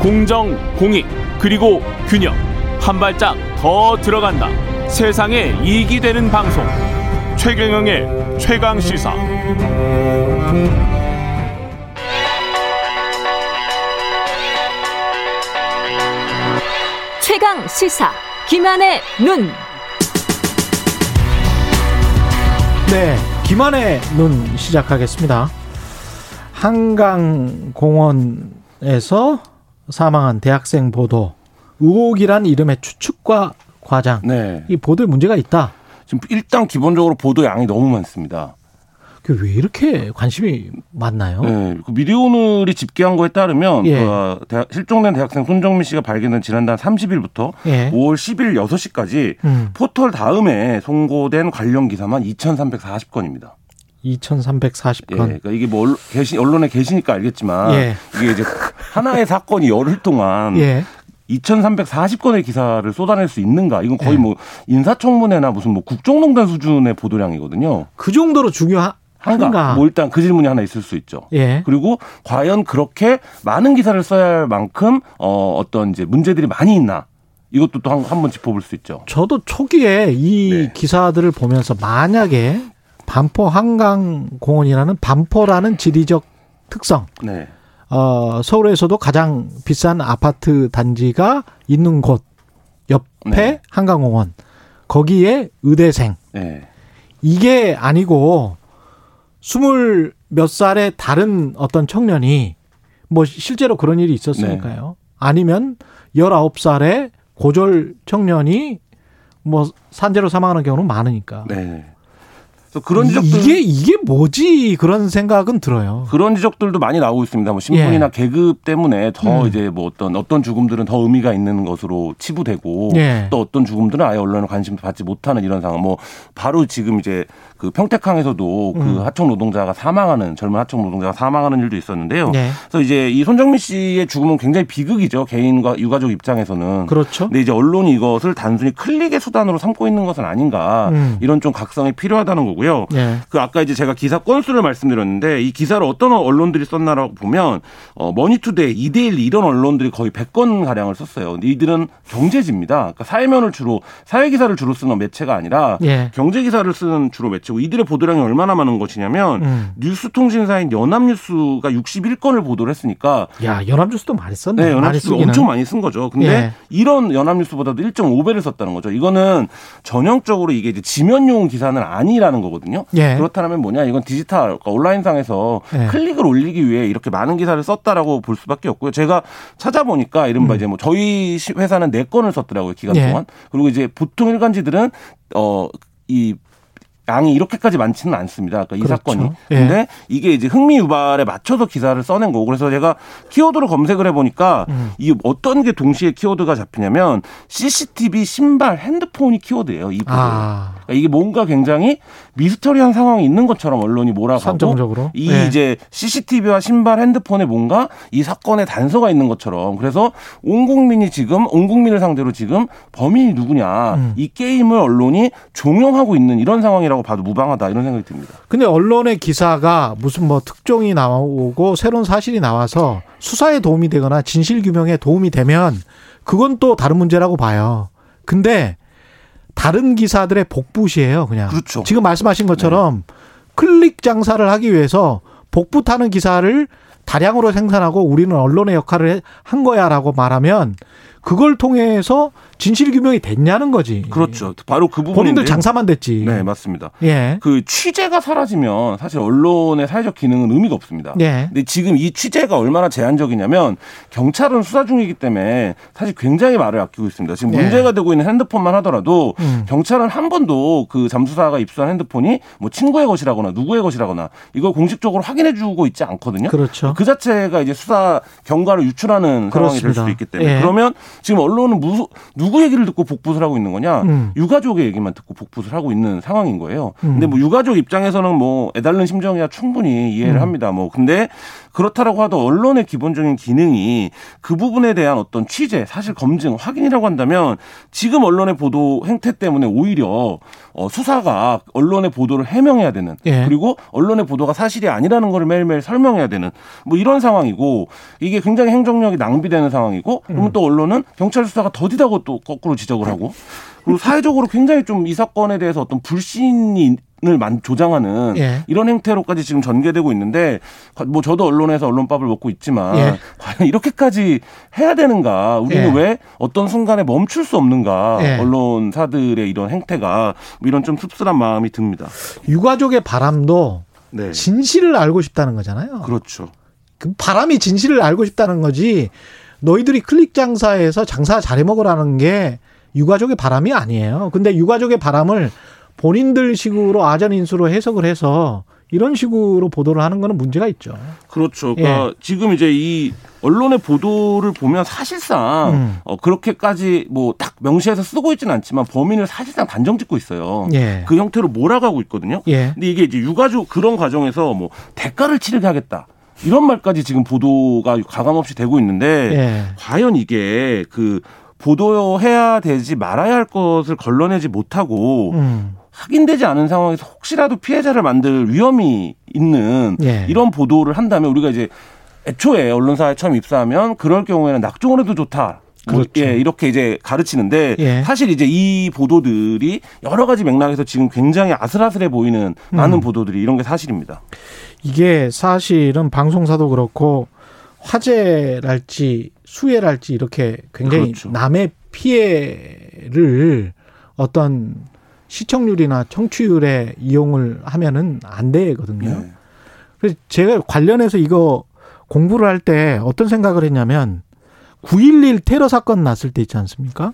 공정, 공익, 그리고 균형. 한 발짝 더 들어간다. 세상에 이익이 되는 방송. 최경영의 최강 시사. 최강 시사. 김한의 눈. 네, 김한의 눈 시작하겠습니다. 한강공원에서 사망한 대학생 보도 의혹이란 이름의 추측과 과장. 네. 이 보도에 문제가 있다. 지금 일단 기본적으로 보도 양이 너무 많습니다. 그왜 이렇게 관심이 많나요? 네. 그 미디어오늘이 집계한 거에 따르면 예. 그 대학- 실종된 대학생 손정민 씨가 발견된 지난달 30일부터 예. 5월 10일 6시까지 음. 포털 다음에 송고된 관련 기사만 2,340건입니다. 2,340건. 예, 그러니까 이게 뭐 언론- 게시, 언론에 계시니까 알겠지만 예. 이게 이제 하나의 사건이 열흘 동안 예. 2,340건의 기사를 쏟아낼 수 있는가? 이건 거의 예. 뭐 인사청문회나 무슨 뭐 국정농단 수준의 보도량이거든요. 그 정도로 중요한가? 한가. 뭐 일단 그 질문이 하나 있을 수 있죠. 예. 그리고 과연 그렇게 많은 기사를 써야 할 만큼 어 어떤 이제 문제들이 많이 있나? 이것도 또 한번 짚어볼 수 있죠. 저도 초기에 이 네. 기사들을 보면서 만약에 반포 한강 공원이라는 반포라는 지리적 특성, 네. 어, 서울에서도 가장 비싼 아파트 단지가 있는 곳 옆에 네. 한강공원 거기에 의대생 네. 이게 아니고 스물 몇 살의 다른 어떤 청년이 뭐 실제로 그런 일이 있었으니까요. 아니면 열아홉 살의 고졸 청년이 뭐 산재로 사망하는 경우는 많으니까. 네. 그래서 그런 이- 지적들 이게 이게 뭐지 그런 생각은 들어요. 그런 지적들도 많이 나오고 있습니다. 뭐 신분이나 예. 계급 때문에 더 음. 이제 뭐 어떤 어떤 죽음들은 더 의미가 있는 것으로 치부되고 예. 또 어떤 죽음들은 아예 언론의 관심도 받지 못하는 이런 상황. 뭐 바로 지금 이제 그 평택항에서도 그 음. 하청 노동자가 사망하는 젊은 하청 노동자가 사망하는 일도 있었는데요. 네. 그래서 이제 이 손정민 씨의 죽음은 굉장히 비극이죠. 개인과 유가족 입장에서는. 그렇죠. 근데 이제 언론이 이것을 단순히 클릭의 수단으로 삼고 있는 것은 아닌가 음. 이런 좀 각성이 필요하다는 거고 요. 예. 그 아까 이제 제가 기사 건수를 말씀드렸는데 이 기사를 어떤 언론들이 썼나라고 보면 어 머니투데이, 이데일리 이런 언론들이 거의 100건 가량을 썼어요. 근데 이들은 경제지입니다. 그러니까 사회면을 주로 사회 기사를 주로 쓰는 매체가 아니라 예. 경제 기사를 쓰는 주로 매체고 이들의 보도량이 얼마나 많은 것이냐면 음. 뉴스통신사인 연합뉴스가 61건을 보도를 했으니까 야 연합뉴스도 많이 썼네. 네, 쓰기는. 엄청 많이 쓴 거죠. 근데 예. 이런 연합뉴스보다도 1.5배를 썼다는 거죠. 이거는 전형적으로 이게 이제 지면용 기사는 아니라는 거 거든요. 예. 그렇다면 뭐냐? 이건 디지털 그러니까 온라인상에서 예. 클릭을 올리기 위해 이렇게 많은 기사를 썼다라고 볼 수밖에 없고요. 제가 찾아보니까 이른바 이제 뭐 저희 시- 회사는 네 건을 썼더라고요 기간 음. 예. 동안. 그리고 이제 보통 일간지들은 어이 양이 이렇게까지 많지는 않습니다. 그러니까 이 그렇죠. 사건이. 예. 근데 이게 이제 흥미 유발에 맞춰서 기사를 써낸 거고 그래서 제가 키워드로 검색을 해보니까 음. 이 어떤 게 동시에 키워드가 잡히냐면 CCTV, 신발, 핸드폰이 키워드예요. 이 보도에. 아 그러니까 이게 뭔가 굉장히 미스터리한 상황이 있는 것처럼 언론이 몰아가고 선정적으로. 이 예. 이제 CCTV와 신발, 핸드폰에 뭔가 이 사건의 단서가 있는 것처럼 그래서 온 국민이 지금 온 국민을 상대로 지금 범인이 누구냐 음. 이 게임을 언론이 종용하고 있는 이런 상황이라고 봐도 무방하다 이런 생각이 듭니다. 근데 언론의 기사가 무슨 뭐 특종이 나오고 새로운 사실이 나와서 수사에 도움이 되거나 진실 규명에 도움이 되면 그건 또 다른 문제라고 봐요. 근데 다른 기사들의 복붙이에요, 그냥. 그렇죠. 지금 말씀하신 것처럼 클릭 장사를 하기 위해서 복붙하는 기사를 다량으로 생산하고 우리는 언론의 역할을 해- 한 거야라고 말하면 그걸 통해서 진실 규명이 됐냐는 거지. 그렇죠. 바로 그 본인들 부분인데. 장사만 됐지. 네, 맞습니다. 예. 그 취재가 사라지면 사실 언론의 사회적 기능은 의미가 없습니다. 예. 근데 지금 이 취재가 얼마나 제한적이냐면 경찰은 수사 중이기 때문에 사실 굉장히 말을 아끼고 있습니다. 지금 예. 문제가 되고 있는 핸드폰만 하더라도 음. 경찰은 한 번도 그 잠수사가 입수한 핸드폰이 뭐 친구의 것이라거나 누구의 것이라거나 이걸 공식적으로 확인해 주고 있지 않거든요. 그렇죠. 그 자체가 이제 수사 경과를 유출하는 상황이 될 그렇습니다. 수도 있기 때문에 예. 그러면 지금 언론은 무, 누구 얘기를 듣고 복붙을 하고 있는 거냐? 음. 유가족의 얘기만 듣고 복붙을 하고 있는 상황인 거예요. 음. 근데 뭐 유가족 입장에서는 뭐 애달른 심정이야 충분히 이해를 음. 합니다. 뭐 근데 그렇다라고 하도 언론의 기본적인 기능이 그 부분에 대한 어떤 취재, 사실 검증, 확인이라고 한다면 지금 언론의 보도 행태 때문에 오히려 어, 수사가 언론의 보도를 해명해야 되는 예. 그리고 언론의 보도가 사실이 아니라는 걸 매일매일 설명해야 되는 뭐 이런 상황이고 이게 굉장히 행정력이 낭비되는 상황이고 그러면 음. 또 언론은 경찰 수사가 더디다고 또 거꾸로 지적을 하고 그리고 사회적으로 굉장히 좀 이 사건에 대해서 어떤 불신이 을 조장하는 예. 이런 행태로까지 지금 전개되고 있는데 뭐 저도 언론에서 언론밥을 먹고 있지만 예. 과연 이렇게까지 해야 되는가 우리는 예. 왜 어떤 순간에 멈출 수 없는가 예. 언론사들의 이런 행태가 뭐 이런 좀 씁쓸한 마음이 듭니다. 유가족의 바람도 네. 진실을 알고 싶다는 거잖아요. 그렇죠. 그 바람이 진실을 알고 싶다는 거지 너희들이 클릭 장사에서 장사 잘해 먹으라는 게 유가족의 바람이 아니에요. 근데 유가족의 바람을 본인들 식으로 아전 인수로 해석을 해서 이런 식으로 보도를 하는 거는 문제가 있죠. 그렇죠. 그러니까 예. 지금 이제 이 언론의 보도를 보면 사실상 음. 어, 그렇게까지 뭐 딱 명시해서 쓰고 있지는 않지만 범인을 사실상 단정 짓고 있어요. 예. 그 형태로 몰아가고 있거든요. 예. 근데 이게 이제 유가족 그런 과정에서 뭐 대가를 치르게 하겠다. 이런 말까지 지금 보도가 가감 없이 되고 있는데 예. 과연 이게 그 보도해야 되지 말아야 할 것을 걸러내지 못하고 음. 확인되지 않은 상황에서 혹시라도 피해자를 만들 위험이 있는 예. 이런 보도를 한다면 우리가 이제 애초에 언론사에 처음 입사하면 그럴 경우에는 낙종을 해도 좋다. 뭐 그렇죠. 예, 이렇게 이제 가르치는데 예. 사실 이제 이 보도들이 여러 가지 맥락에서 지금 굉장히 아슬아슬해 보이는 많은 음. 보도들이 이런 게 사실입니다. 이게 사실은 방송사도 그렇고 화재랄지 수해랄지 이렇게 굉장히 그렇죠. 남의 피해를 어떤 시청률이나 청취율에 이용을 하면은 안 되거든요. 네. 그래서 제가 관련해서 이거 공부를 할 때 어떤 생각을 했냐면 9.11 테러 사건 났을 때 있지 않습니까?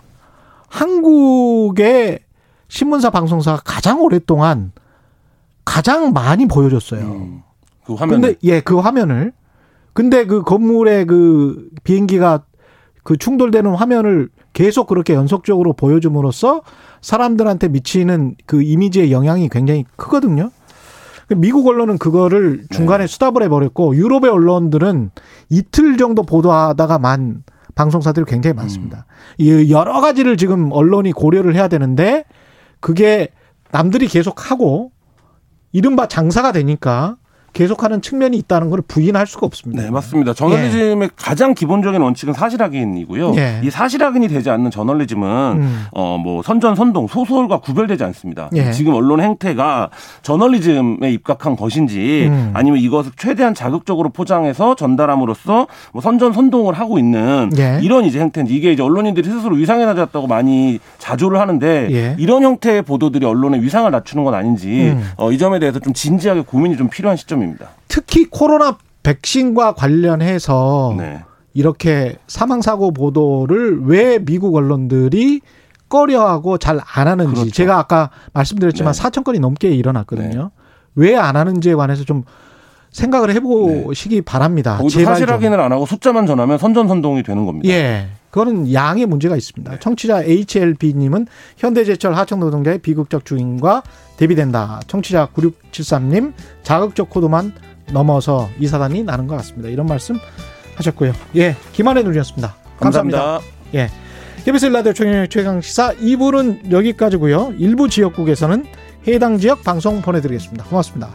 한국의 신문사 방송사가 가장 오랫동안 가장 많이 보여줬어요. 음, 그 화면을. 근데 예, 그 화면을. 근데 그 건물에 그 비행기가 그 충돌되는 화면을 계속 그렇게 연속적으로 보여줌으로써 사람들한테 미치는 그 이미지의 영향이 굉장히 크거든요. 미국 언론은 그거를 중간에 네. 수답을 해버렸고 유럽의 언론들은 이틀 정도 보도하다가 만 방송사들이 굉장히 많습니다. 음. 여러 가지를 지금 언론이 고려를 해야 되는데 그게 남들이 계속 하고 이른바 장사가 되니까 계속하는 측면이 있다는 걸 부인할 수가 없습니다. 네, 맞습니다. 저널리즘의 예. 가장 기본적인 원칙은 사실 확인이고요. 예. 이 사실 확인이 되지 않는 저널리즘은 음. 어뭐 선전 선동 소설과 구별되지 않습니다. 예. 지금 언론 행태가 저널리즘에 입각한 것인지 음. 아니면 이것을 최대한 자극적으로 포장해서 전달함으로써 뭐 선전 선동을 하고 있는 예. 이런 이제 행태인지 이게 이제 언론인들이 스스로 위상에 낮았다고 많이 자조를 하는데 예. 이런 형태의 보도들이 언론의 위상을 낮추는 건 아닌지 음. 어, 이 점에 대해서 좀 진지하게 고민이 좀 필요한 시점입니다. 부분입니다. 특히 코로나 백신과 관련해서 네. 이렇게 사망 사고 보도를 왜 미국 언론들이 꺼려하고 잘 안 하는지 그렇죠. 제가 아까 말씀드렸지만 네. 4천 건이 넘게 일어났거든요. 네. 왜안 하는지에 관해서 좀 생각을 해보시기 네. 바랍니다. 사실 확인을 안 하고 숫자만 전하면 선전선동이 되는 겁니다. 예. 그거는 양의 문제가 있습니다. 네. 청취자 HLB님은 현대제철 하청노동자의 비극적 주인과 대비된다. 청취자 9673님 자극적 코드만 넘어서 이 사단이 나는 것 같습니다. 이런 말씀 하셨고요. 예, 김한혜 누리였습니다. 감사합니다. 감사합니다. 예. KBS 라디오 최강 시사 2부는 여기까지고요. 일부 지역국에서는 해당 지역 방송 보내드리겠습니다. 고맙습니다.